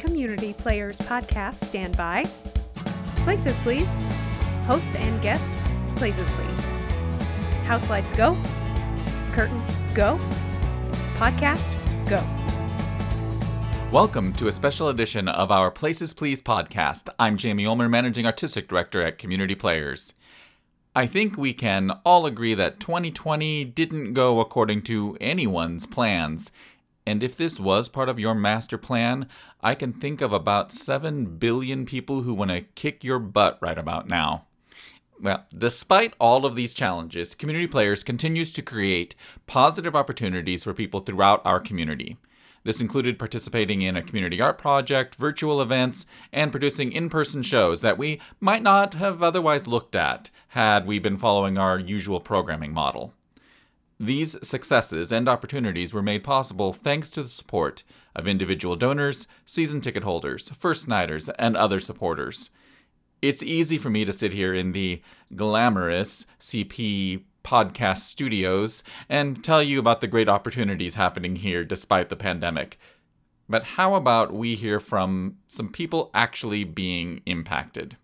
Community Players Podcast standby. Places, please. Hosts and guests, places, please. House lights, go. Curtain, go. Podcast, go. Welcome to a special edition of our Places Please podcast. I'm Jamie Ulmer, Managing Artistic Director at Community Players. I think we can all agree that 2020 didn't go according to anyone's plans. And if this was part of your master plan, I can think of about 7 billion people who want to kick your butt right about now. Well, despite all of these challenges, Community Players continues to create positive opportunities for people throughout our community. This included participating in a community art project, virtual events, and producing in person shows that we might not have otherwise looked at had we been following our usual programming model. These successes and opportunities were made possible thanks to the support of individual donors, season ticket holders, first nighters, and other supporters. It's easy for me to sit here in the glamorous CP podcast studios and tell you about the great opportunities happening here despite the pandemic. But how about we hear from some people actually being impacted?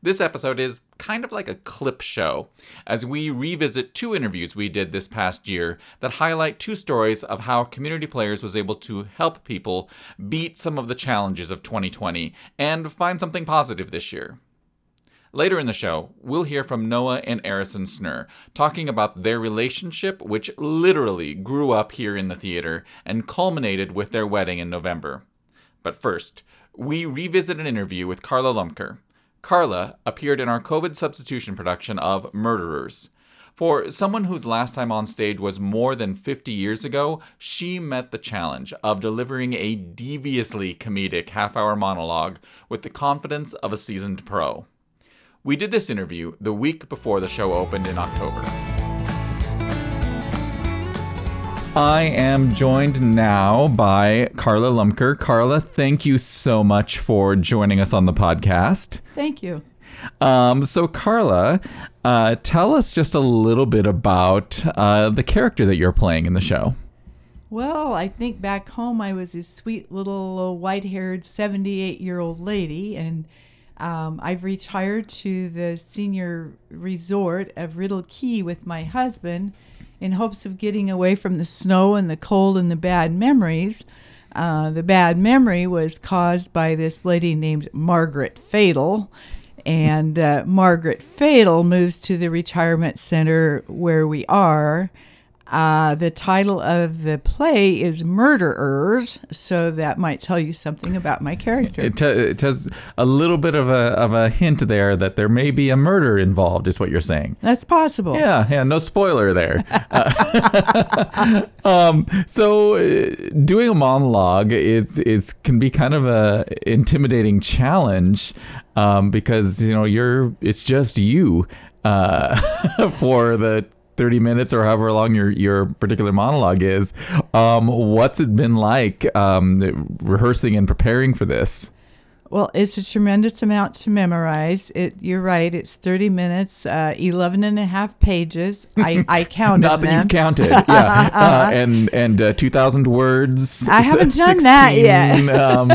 This episode is kind of like a clip show, as we revisit two interviews we did this past year that highlight two stories of how Community Players was able to help people beat some of the challenges of 2020 and find something positive this year. Later in the show, we'll hear from Noah and Arison Snur talking about their relationship, which literally grew up here in the theater and culminated with their wedding in November. But first, we revisit an interview with Carla Lumker. Carla appeared in our COVID substitution production of Murderers. For someone whose last time on stage was more than 50 years ago, she met the challenge of delivering a deviously comedic half hour monologue with the confidence of a seasoned pro. We did this interview the week before the show opened in October. I am joined now by Carla Lumker. Carla, thank you so much for joining us on the podcast. Thank you. Um, so, Carla, uh, tell us just a little bit about uh, the character that you're playing in the show. Well, I think back home I was this sweet little white haired 78 year old lady, and um, I've retired to the senior resort of Riddle Key with my husband in hopes of getting away from the snow and the cold and the bad memories. Uh, the bad memory was caused by this lady named Margaret Fatal. And uh, Margaret Fatal moves to the retirement center where we are. Uh, the title of the play is Murderers, so that might tell you something about my character. It, t- it tells a little bit of a, of a hint there that there may be a murder involved, is what you're saying. That's possible. Yeah, yeah, no spoiler there. uh, um, so, uh, doing a monologue it's it's can be kind of a intimidating challenge um, because you know you're it's just you uh, for the 30 minutes or however long your, your particular monologue is. Um, what's it been like um, rehearsing and preparing for this? Well, it's a tremendous amount to memorize. It, you're right. It's 30 minutes, uh, 11 and a half pages. I, I counted Not that them. you've counted. Yeah. uh, and and uh, 2,000 words. I haven't done that yet. um,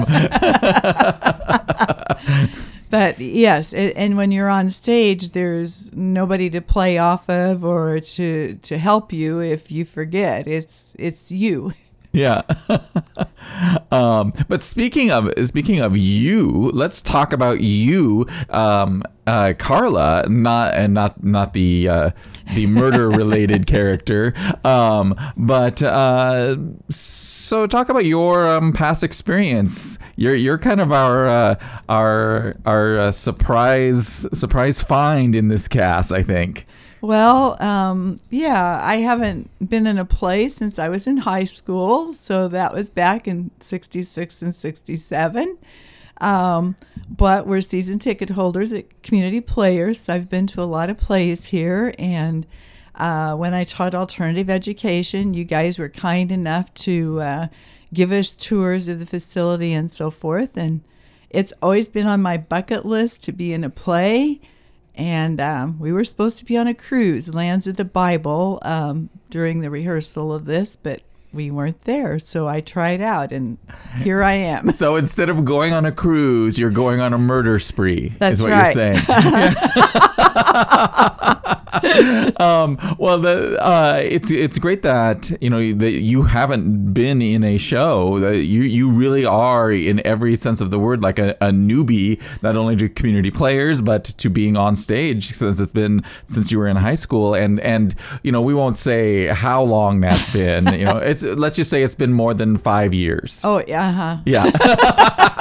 But yes, it, and when you're on stage, there's nobody to play off of or to to help you if you forget. It's it's you. Yeah. um, but speaking of speaking of you, let's talk about you, um, uh, Carla, not and not not the uh, the murder related character. Um, but uh, so talk about your um, past experience. You're you're kind of our uh, our our uh, surprise surprise find in this cast, I think. Well, um, yeah, I haven't been in a play since I was in high school, so that was back in '66 and '67. Um, but we're season ticket holders at Community Players. I've been to a lot of plays here, and uh, when I taught alternative education, you guys were kind enough to uh, give us tours of the facility and so forth. And it's always been on my bucket list to be in a play. And um, we were supposed to be on a cruise, Lands of the Bible, um, during the rehearsal of this, but we weren't there. So I tried out, and here I am. So instead of going on a cruise, you're going on a murder spree. That's is what right. you're saying. um, well, the, uh, it's it's great that you know that you haven't been in a show. That you you really are in every sense of the word like a, a newbie, not only to community players but to being on stage since it's been since you were in high school. And and you know we won't say how long that's been. you know, it's let's just say it's been more than five years. Oh yeah, huh. Yeah.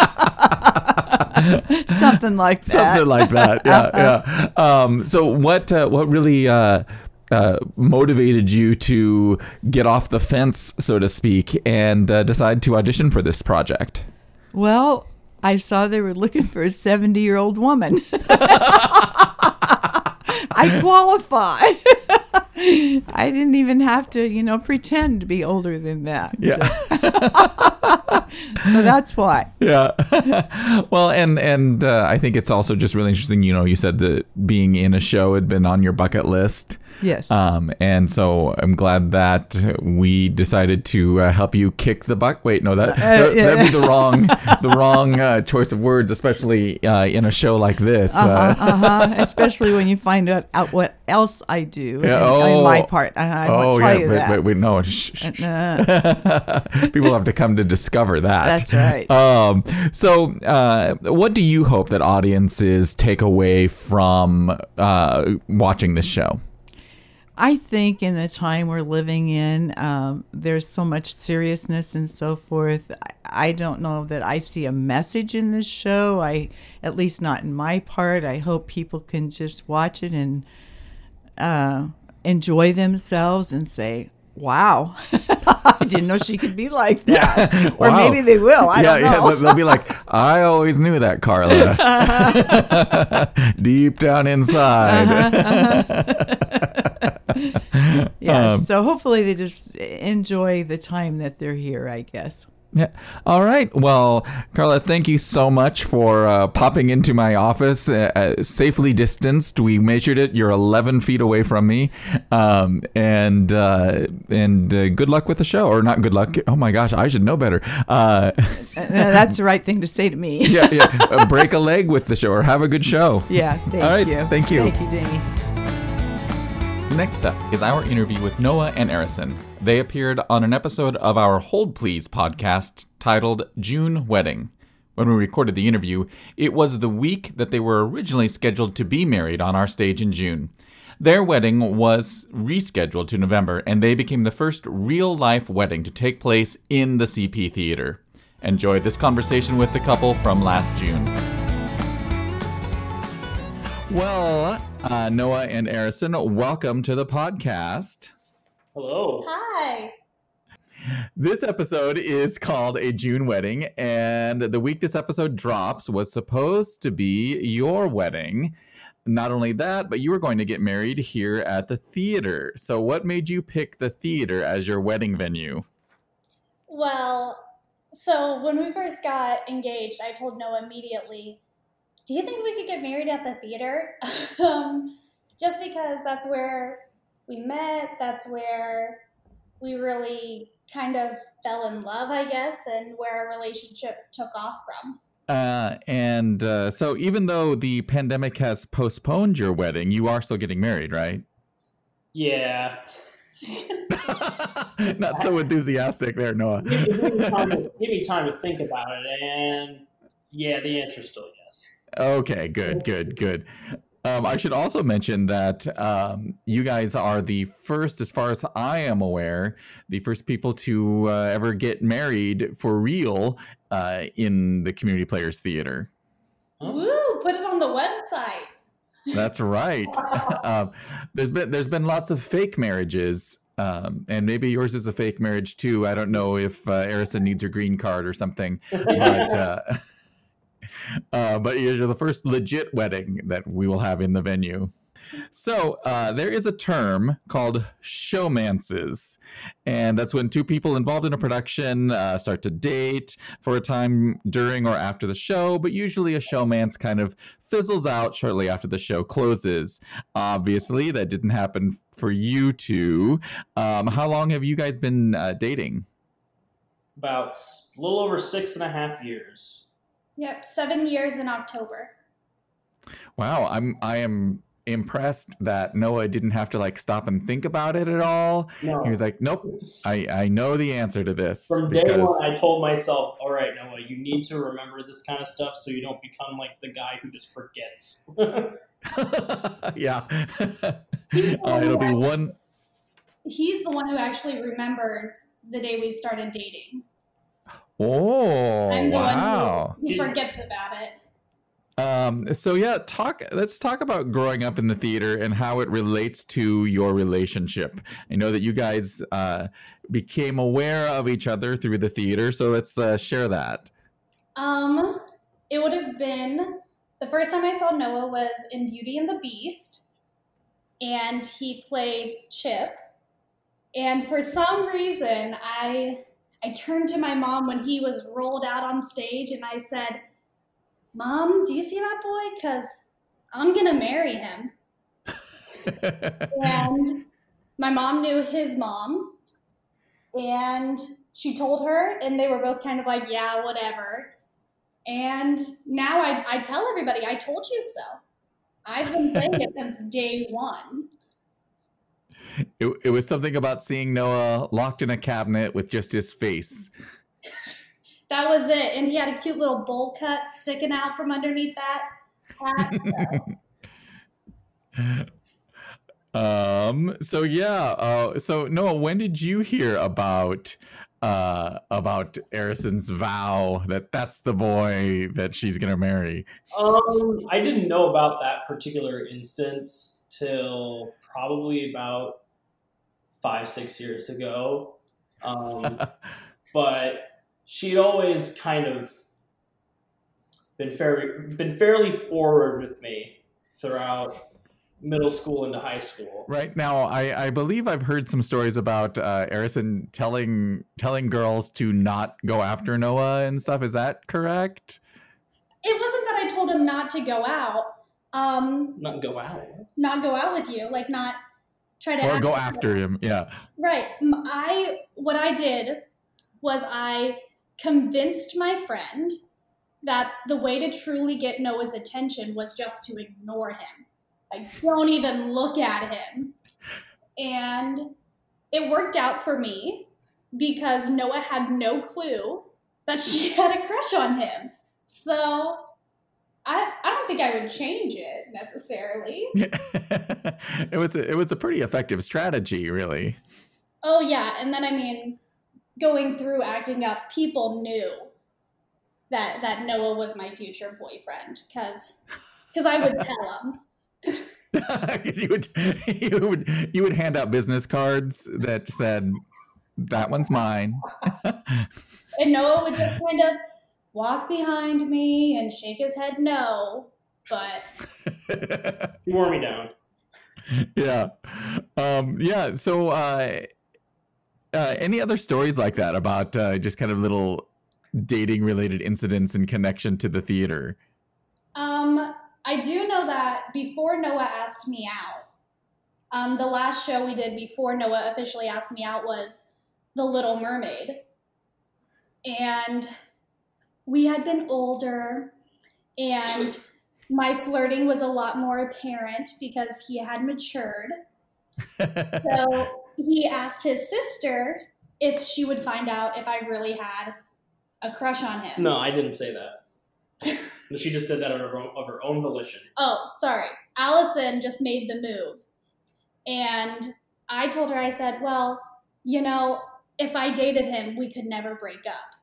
something like that. something like that. Yeah, yeah. Um, so what uh, what really uh, uh, motivated you to get off the fence, so to speak, and uh, decide to audition for this project? Well, I saw they were looking for a 70 year old woman. I qualify. I didn't even have to, you know, pretend to be older than that. Yeah. So that's why. Yeah. well, and and uh, I think it's also just really interesting. You know, you said that being in a show had been on your bucket list. Yes. Um, and so I'm glad that we decided to uh, help you kick the buck. Wait, no, that, that yeah. that'd be the wrong the wrong uh, choice of words, especially uh, in a show like this. uh-huh, uh-huh. Especially when you find out, out what else I do Yeah, in, in my oh. part. Uh-huh, I oh tell yeah, you wait, that. wait, wait, no, shh, shh, shh. Uh, people have to come to discover that. That's right. Um, so, uh, what do you hope that audiences take away from uh, watching this show? I think in the time we're living in, um, there's so much seriousness and so forth. I, I don't know that I see a message in this show. I, at least not in my part. I hope people can just watch it and uh, enjoy themselves and say, "Wow, I didn't know she could be like that." Or Wow. maybe they will. I yeah, don't know. yeah, they'll- be like, I always knew that, Carla. Deep down inside. yeah. um, so hopefully they just enjoy the time that they're here. I guess. Yeah. All right. Well, Carla, thank you so much for uh, popping into my office, uh, uh, safely distanced. We measured it. You're 11 feet away from me, um, and uh, and uh, good luck with the show, or not good luck. Oh my gosh, I should know better. Uh, That's the right thing to say to me. yeah, yeah. Uh, break a leg with the show, or have a good show. Yeah, thank All right, you. thank you. Thank you, Jamie. Next up is our interview with Noah and Arison. They appeared on an episode of our Hold Please podcast titled June Wedding. When we recorded the interview, it was the week that they were originally scheduled to be married on our stage in June. Their wedding was rescheduled to November, and they became the first real life wedding to take place in the CP Theater. Enjoy this conversation with the couple from last June. Well, uh, Noah and Arison, welcome to the podcast. Hello. Hi. This episode is called A June Wedding, and the week this episode drops was supposed to be your wedding. Not only that, but you were going to get married here at the theater. So, what made you pick the theater as your wedding venue? Well, so when we first got engaged, I told Noah immediately, "Do you think we could get married at the theater?" um, just because that's where we met. That's where we really kind of fell in love, I guess, and where our relationship took off from. Uh, and uh, so, even though the pandemic has postponed your wedding, you are still getting married, right? Yeah. Not so enthusiastic there, Noah. Give me, give me time to, give me time to think about it, and yeah, the answer is still yes. Okay, good, good, good. Um, I should also mention that um, you guys are the first, as far as I am aware, the first people to uh, ever get married for real uh, in the Community Players Theater. Woo! Put it on the website. That's right. um, there's been there's been lots of fake marriages, um, and maybe yours is a fake marriage too. I don't know if uh, Arison needs her green card or something, but uh, but you're the first legit wedding that we will have in the venue. So uh, there is a term called showmances, and that's when two people involved in a production uh, start to date for a time during or after the show. But usually, a showmance kind of fizzles out shortly after the show closes. Obviously, that didn't happen for you two. Um, how long have you guys been uh, dating? About a little over six and a half years. Yep, seven years in October. Wow, I'm I am impressed that Noah didn't have to like stop and think about it at all. No. He was like, "Nope, I I know the answer to this." From day one, I told myself, "All right, Noah, you need to remember this kind of stuff so you don't become like the guy who just forgets." yeah, uh, it'll be one. He's the one who actually remembers the day we started dating. Oh, I'm the wow! one who, who forgets about it. Um, so yeah, talk. Let's talk about growing up in the theater and how it relates to your relationship. I know that you guys uh, became aware of each other through the theater, so let's uh, share that. Um, it would have been the first time I saw Noah was in Beauty and the Beast, and he played Chip. And for some reason, I I turned to my mom when he was rolled out on stage, and I said, "Mom, do you see that boy? Cause I'm gonna marry him." and my mom knew his mom and she told her and they were both kind of like yeah whatever and now i, I tell everybody i told you so i've been saying it since day one it, it was something about seeing Noah locked in a cabinet with just his face. that was it and he had a cute little bowl cut sticking out from underneath that hat so. um. So yeah. Uh. So Noah, when did you hear about uh about Arison's vow that that's the boy that she's gonna marry? Um, I didn't know about that particular instance till probably about five, six years ago. Um, but she'd always kind of been fairly been fairly forward with me throughout middle school into high school. Right now, I, I believe I've heard some stories about uh, Arison telling telling girls to not go after Noah and stuff. Is that correct? it wasn't that i told him not to go out um Not go out. not go out with you like not try to Or go after him? Yeah. Right. I what I did was I convinced my friend that the way to truly get Noah's attention was just to ignore him. Like don't even look at him. And it worked out for me because Noah had no clue that she had a crush on him. So I I don't think I would change it necessarily. it was a, it was a pretty effective strategy, really. Oh yeah, and then I mean, going through acting up, people knew that that Noah was my future boyfriend because because I would tell them. you would you would you would hand out business cards that said that one's mine. And Noah would just kind of walk behind me and shake his head no, but You wore me down. yeah. Um, yeah. So, uh, uh, any other stories like that about uh, just kind of little dating related incidents in connection to the theater? um, I do know that before Noah asked me out, um, the last show we did before Noah officially asked me out was The Little Mermaid. And we had been older, and my flirting was a lot more apparent because he had matured. So he asked his sister if she would find out if I really had a crush on him. No, I didn't say that. she just did that of her own, of her own volition. Oh, sorry. Allison just made the move. And I told her, I said, well, you know, if I dated him, we could never break up.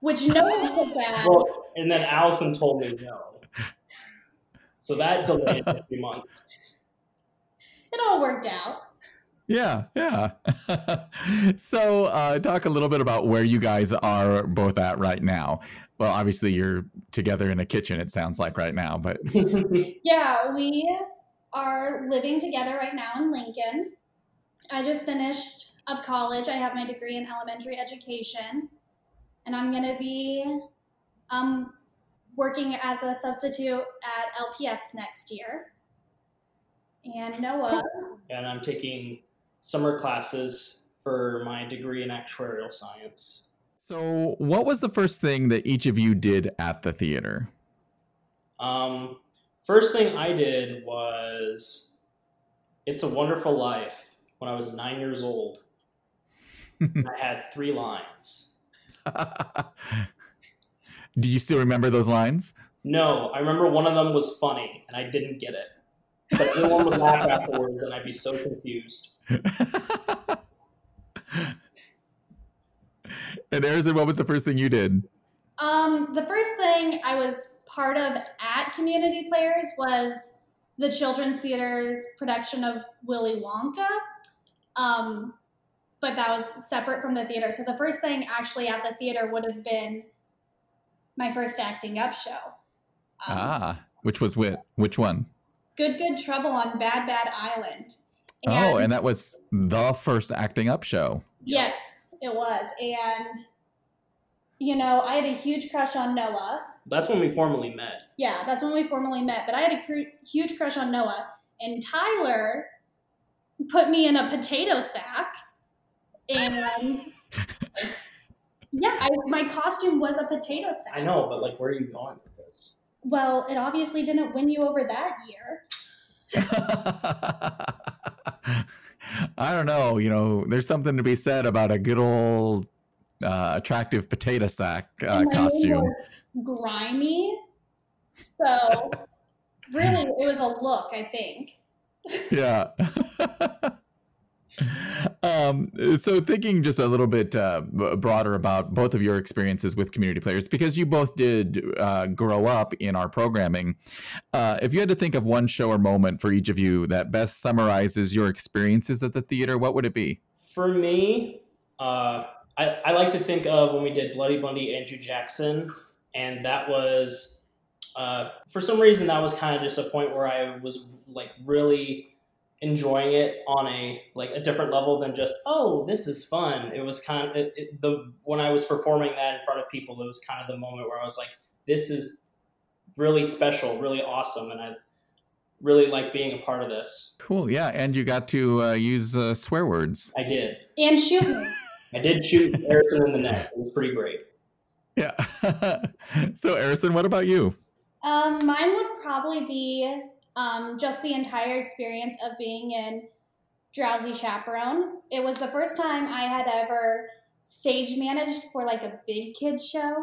Which no one took that. Well, and then Allison told me no. So that delayed a few months. It all worked out. yeah, yeah. so, uh, talk a little bit about where you guys are both at right now. Well, obviously, you're together in a kitchen. It sounds like right now, but Yeah, we are living together right now in Lincoln. I just finished up college. I have my degree in elementary education, and I'm going to be um, working as a substitute at LPS next year. And Noah. And I'm taking summer classes for my degree in actuarial science. So, what was the first thing that each of you did at the theater? Um, first thing I did was It's a Wonderful Life when I was nine years old. I had three lines. Do you still remember those lines? No, I remember one of them was funny and I didn't get it. But everyone would laugh afterwards and I'd be so confused. and Harrison, what was the first thing you did? Um, the first thing I was part of at Community Players was the Children's Theater's production of Willy Wonka. Um, but that was separate from the theater. So the first thing actually at the theater would have been my first acting up show. Um, ah, which was which? Which one? Good Good Trouble on Bad Bad Island. And oh, and that was the first acting up show. Yes, it was. And you know, I had a huge crush on Noah. That's when we formally met. Yeah, that's when we formally met. But I had a cr- huge crush on Noah, and Tyler put me in a potato sack, and yeah, I, my costume was a potato sack. I know, but like, where are you going with this? Well, it obviously didn't win you over that year. I don't know. You know, there's something to be said about a good old uh, attractive potato sack uh, costume. Grimy. So, really, it was a look, I think. yeah. Um, so thinking just a little bit uh, broader about both of your experiences with community players because you both did uh, grow up in our programming uh, if you had to think of one show or moment for each of you that best summarizes your experiences at the theater what would it be? For me uh, I, I like to think of when we did bloody bundy andrew jackson and that was uh, for some reason that was kind of just a point where i was like really enjoying it on a like a different level than just oh this is fun. It was kind of it, it, the when i was performing that in front of people it was kind of the moment where i was like this is really special really awesome and i really like being a part of this. Cool yeah and you got to uh, use uh, swear words. I did. And shoot. I did shoot Harrison in the neck. It was pretty great. Yeah. So Harrison, what about you? Um mine would probably be um, just the entire experience of being in Drowsy Chaperone. It was the first time I had ever stage managed for like a big kid show.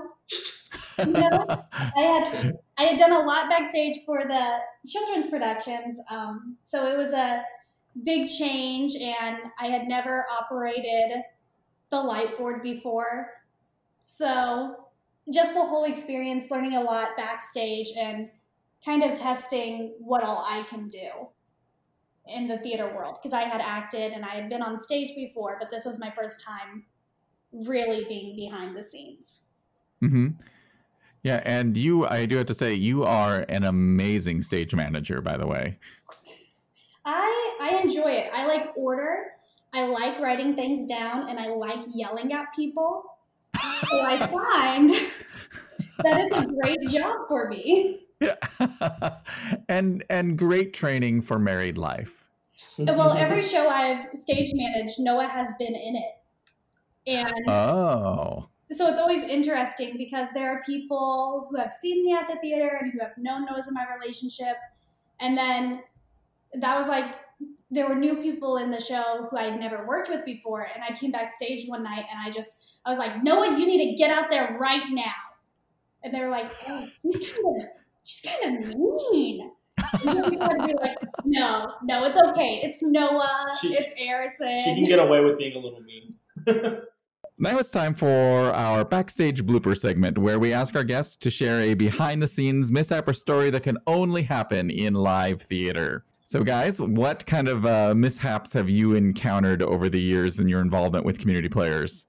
You know, I had I had done a lot backstage for the children's productions, um, so it was a big change, and I had never operated the light board before. So just the whole experience, learning a lot backstage, and kind of testing what all I can do in the theater world because I had acted and I had been on stage before, but this was my first time really being behind the scenes. Mm-hmm. Yeah, and you, I do have to say, you are an amazing stage manager, by the way. I I enjoy it. I like order. I like writing things down, and I like yelling at people. so I find that is a great job for me. and and great training for married life. Well, every show I've stage managed, Noah has been in it. And oh. So it's always interesting because there are people who have seen me at the theater and who have known Noah's in my relationship. And then that was like there were new people in the show who I'd never worked with before. And I came backstage one night and I just I was like, Noah, you need to get out there right now. And they were like, oh, he's kind of she's kind of mean. like, no, no, it's okay. It's Noah. She, it's Harrison. She can get away with being a little mean. now it's time for our backstage blooper segment where we ask our guests to share a behind the scenes mishap or story that can only happen in live theater. So, guys, what kind of uh, mishaps have you encountered over the years in your involvement with community players?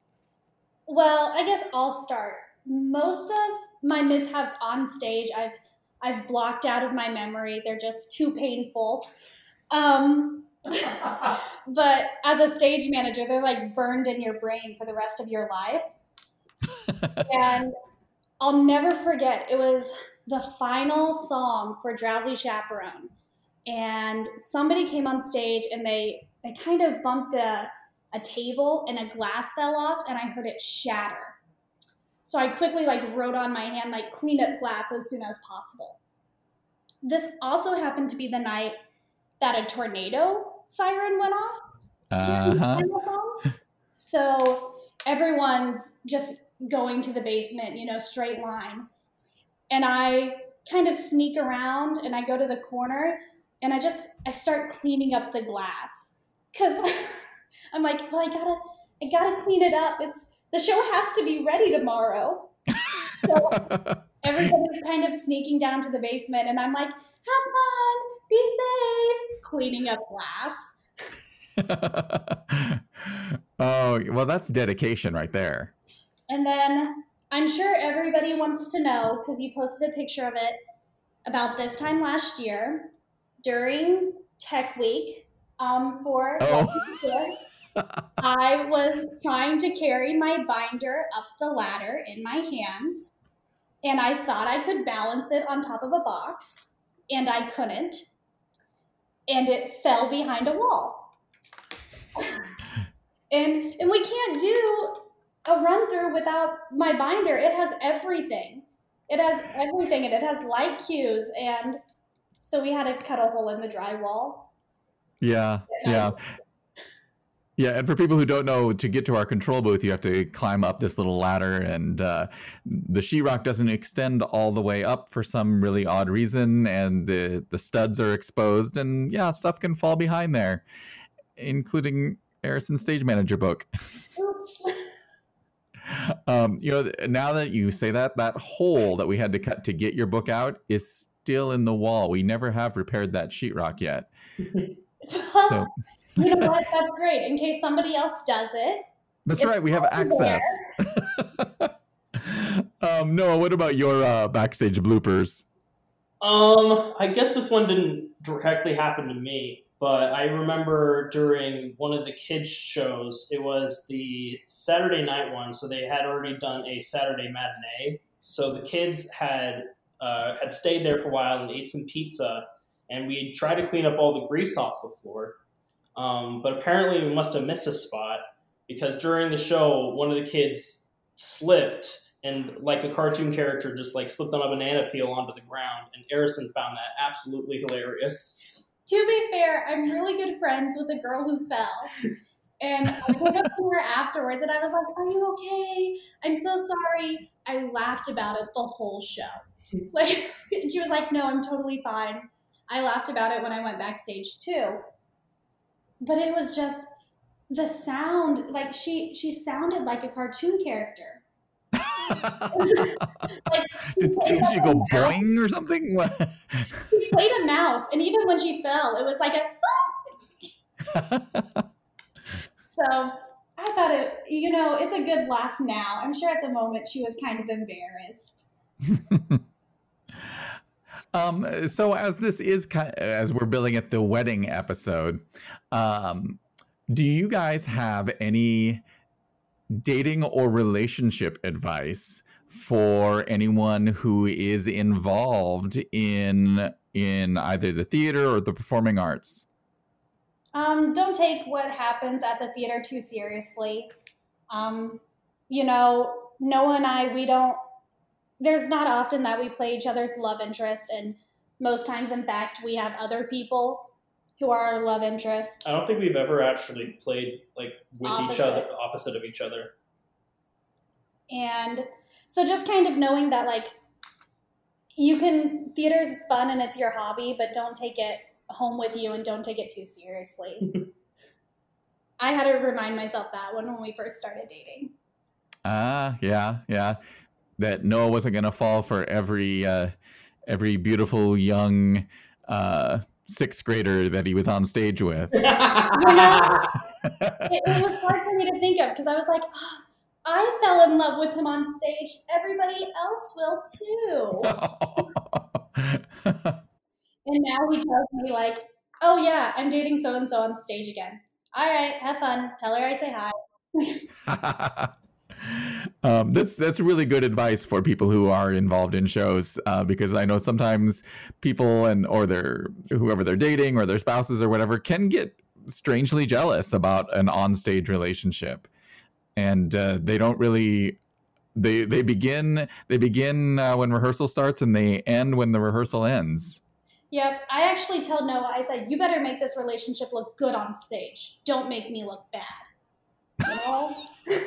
Well, I guess I'll start. Most of my mishaps on stage, I've I've blocked out of my memory. They're just too painful. Um, but as a stage manager, they're like burned in your brain for the rest of your life. and I'll never forget, it was the final song for Drowsy Chaperone. And somebody came on stage and they, they kind of bumped a, a table and a glass fell off and I heard it shatter. So I quickly like wrote on my hand like clean up glass as soon as possible. This also happened to be the night that a tornado siren went off. Uh-huh. So everyone's just going to the basement, you know, straight line. And I kind of sneak around and I go to the corner and I just I start cleaning up the glass cuz I'm like, well, I got to I got to clean it up. It's the show has to be ready tomorrow. So everybody's kind of sneaking down to the basement and I'm like, "Have fun, be safe," cleaning up glass. oh, well, that's dedication right there. And then I'm sure everybody wants to know because you posted a picture of it about this time last year during Tech Week um, for Oh. I was trying to carry my binder up the ladder in my hands, and I thought I could balance it on top of a box, and I couldn't, and it fell behind a wall. And and we can't do a run through without my binder. It has everything. It has everything, and it has light cues, and so we had to cut a hole in the drywall. Yeah, yeah. Yeah, and for people who don't know, to get to our control booth, you have to climb up this little ladder, and uh, the sheetrock doesn't extend all the way up for some really odd reason, and the the studs are exposed, and yeah, stuff can fall behind there, including Harrison's stage manager book. Oops. Um, you know, now that you say that, that hole that we had to cut to get your book out is still in the wall. We never have repaired that sheetrock yet. So you know what? That's great. In case somebody else does it. that's It's right, we have access. um, Noah, what about your uh, backstage bloopers? Um, I guess this one didn't directly happen to me, but I remember during one of the kids' shows, it was the Saturday night one, so they had already done a Saturday matinee. So the kids had uh, had stayed there for a while and ate some pizza, and we tried to clean up all the grease off the floor. Um, but apparently, we must have missed a spot because during the show, one of the kids slipped and like a cartoon character just like slipped on a banana peel onto the ground and Arison found that absolutely hilarious. To be fair, I'm really good friends with the girl who fell. And I went up to her afterwards and I was like, Are you okay? I'm so sorry. I laughed about it the whole show. Like and she was like, No, I'm totally fine. I laughed about it when I went backstage too. But it was just the sound, like she she sounded like a cartoon character. Like Did, did she go boing or something? she played a mouse, and even when she fell, it was like a So I thought it, you know, it's a good laugh now. I'm sure at the moment she was kind of embarrassed. Um, so as this is ki as we're billing it the wedding episode, um, do you guys have any dating or relationship advice for anyone who is involved in in either the theater or the performing arts? Um, don't take what happens at the theater too seriously. Um, you know, Noah and I, we don't, there's not often that we play each other's love interest, and most times, in fact, we have other people who are our love interest. I don't think we've ever actually played like with each other, opposite of each other. And so just kind of knowing that, like, you can, theater is fun and it's your hobby, but don't take it home with you and don't take it too seriously. I had to remind myself that when, when we first started dating. Ah, yeah, yeah. That Noah wasn't gonna fall for every uh, every beautiful young uh, sixth grader that he was on stage with. It, it was hard for me to think of because I was like, "Ah, I fell in love with him on stage. Everybody else will too. And now he tells me like, "Oh yeah, I'm dating so and so on stage again. All right, have fun. Tell her I say hi." um, that's that's really good advice for people who are involved in shows uh, because I know sometimes people and or their whoever they're dating or their spouses or whatever can get strangely jealous about an onstage relationship, and uh, they don't really they they begin they begin uh, when rehearsal starts and they end when the rehearsal ends. Yep, I actually told Noah. I said, "You better make this relationship look good on stage. Don't make me look bad." You know?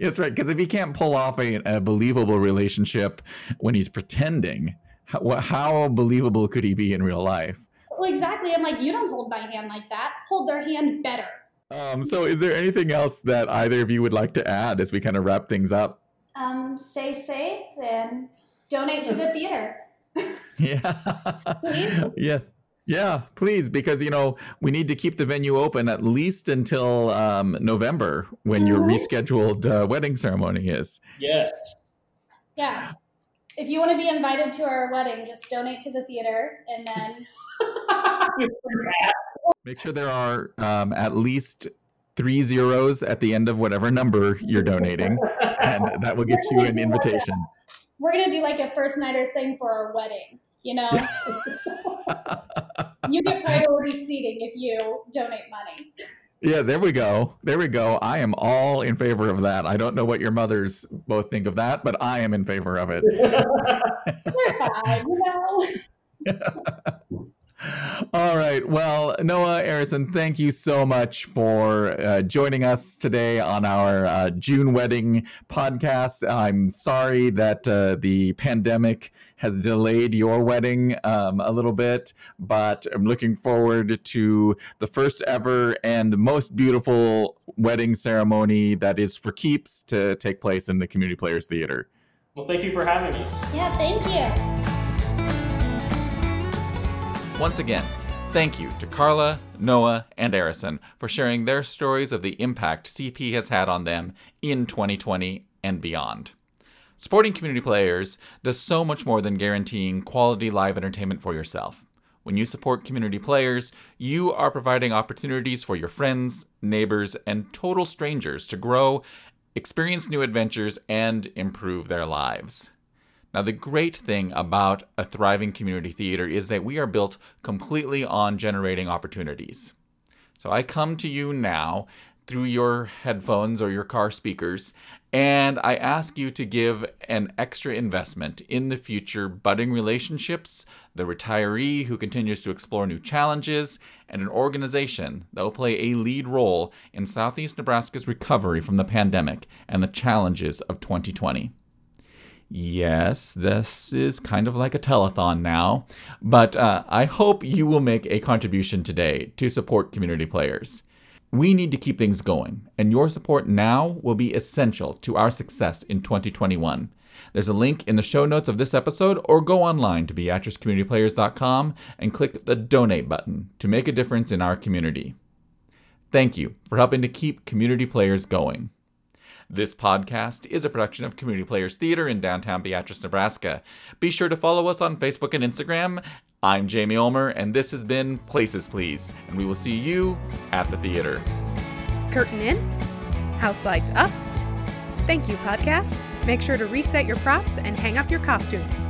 That's right. Because if he can't pull off a, a, believable relationship when he's pretending, how, how believable could he be in real life? Well, exactly. I'm like, you don't hold my hand like that. Hold their hand better. Um, so, is there anything else that either of you would like to add as we kind of wrap things up? Um, stay safe and donate to the theater. yeah. yes. Yeah, please, because you know we need to keep the venue open at least until um, November when your mm-hmm. rescheduled uh, wedding ceremony is. Yes. Yeah. If you want to be invited to our wedding, just donate to the theater, and then make sure there are um, at least three zeros at the end of whatever number you're donating, and that will get you an invitation. We're gonna do like a first nighters thing for our wedding. You know, you get priority seating if you donate money. Yeah, there we go. There we go. I am all in favor of that. I don't know what your mothers both think of that, but I am in favor of it. They're fine, you know. All right. Well, Noah Arison, thank you so much for uh, joining us today on our uh, June wedding podcast. I'm sorry that uh, the pandemic has delayed your wedding um, a little bit, but I'm looking forward to the first ever and most beautiful wedding ceremony that is for keeps to take place in the Community Players Theater. Well, thank you for having us. Yeah, thank you. Once again, thank you to Carla, Noah, and Arison for sharing their stories of the impact CP has had on them in 2020 and beyond. Supporting community players does so much more than guaranteeing quality live entertainment for yourself. When you support community players, you are providing opportunities for your friends, neighbors, and total strangers to grow, experience new adventures, and improve their lives. Now, the great thing about a thriving community theater is that we are built completely on generating opportunities. So I come to you now through your headphones or your car speakers, and I ask you to give an extra investment in the future budding relationships, the retiree who continues to explore new challenges, and an organization that will play a lead role in Southeast Nebraska's recovery from the pandemic and the challenges of 2020. Yes, this is kind of like a telethon now, but uh, I hope you will make a contribution today to support community players. We need to keep things going, and your support now will be essential to our success in 2021. There's a link in the show notes of this episode, or go online to beatricecommunityplayers.com and click the donate button to make a difference in our community. Thank you for helping to keep community players going. This podcast is a production of Community Players Theater in downtown Beatrice, Nebraska. Be sure to follow us on Facebook and Instagram. I'm Jamie Ulmer, and this has been Places Please, and we will see you at the theater. Curtain in, house lights up. Thank you, podcast. Make sure to reset your props and hang up your costumes.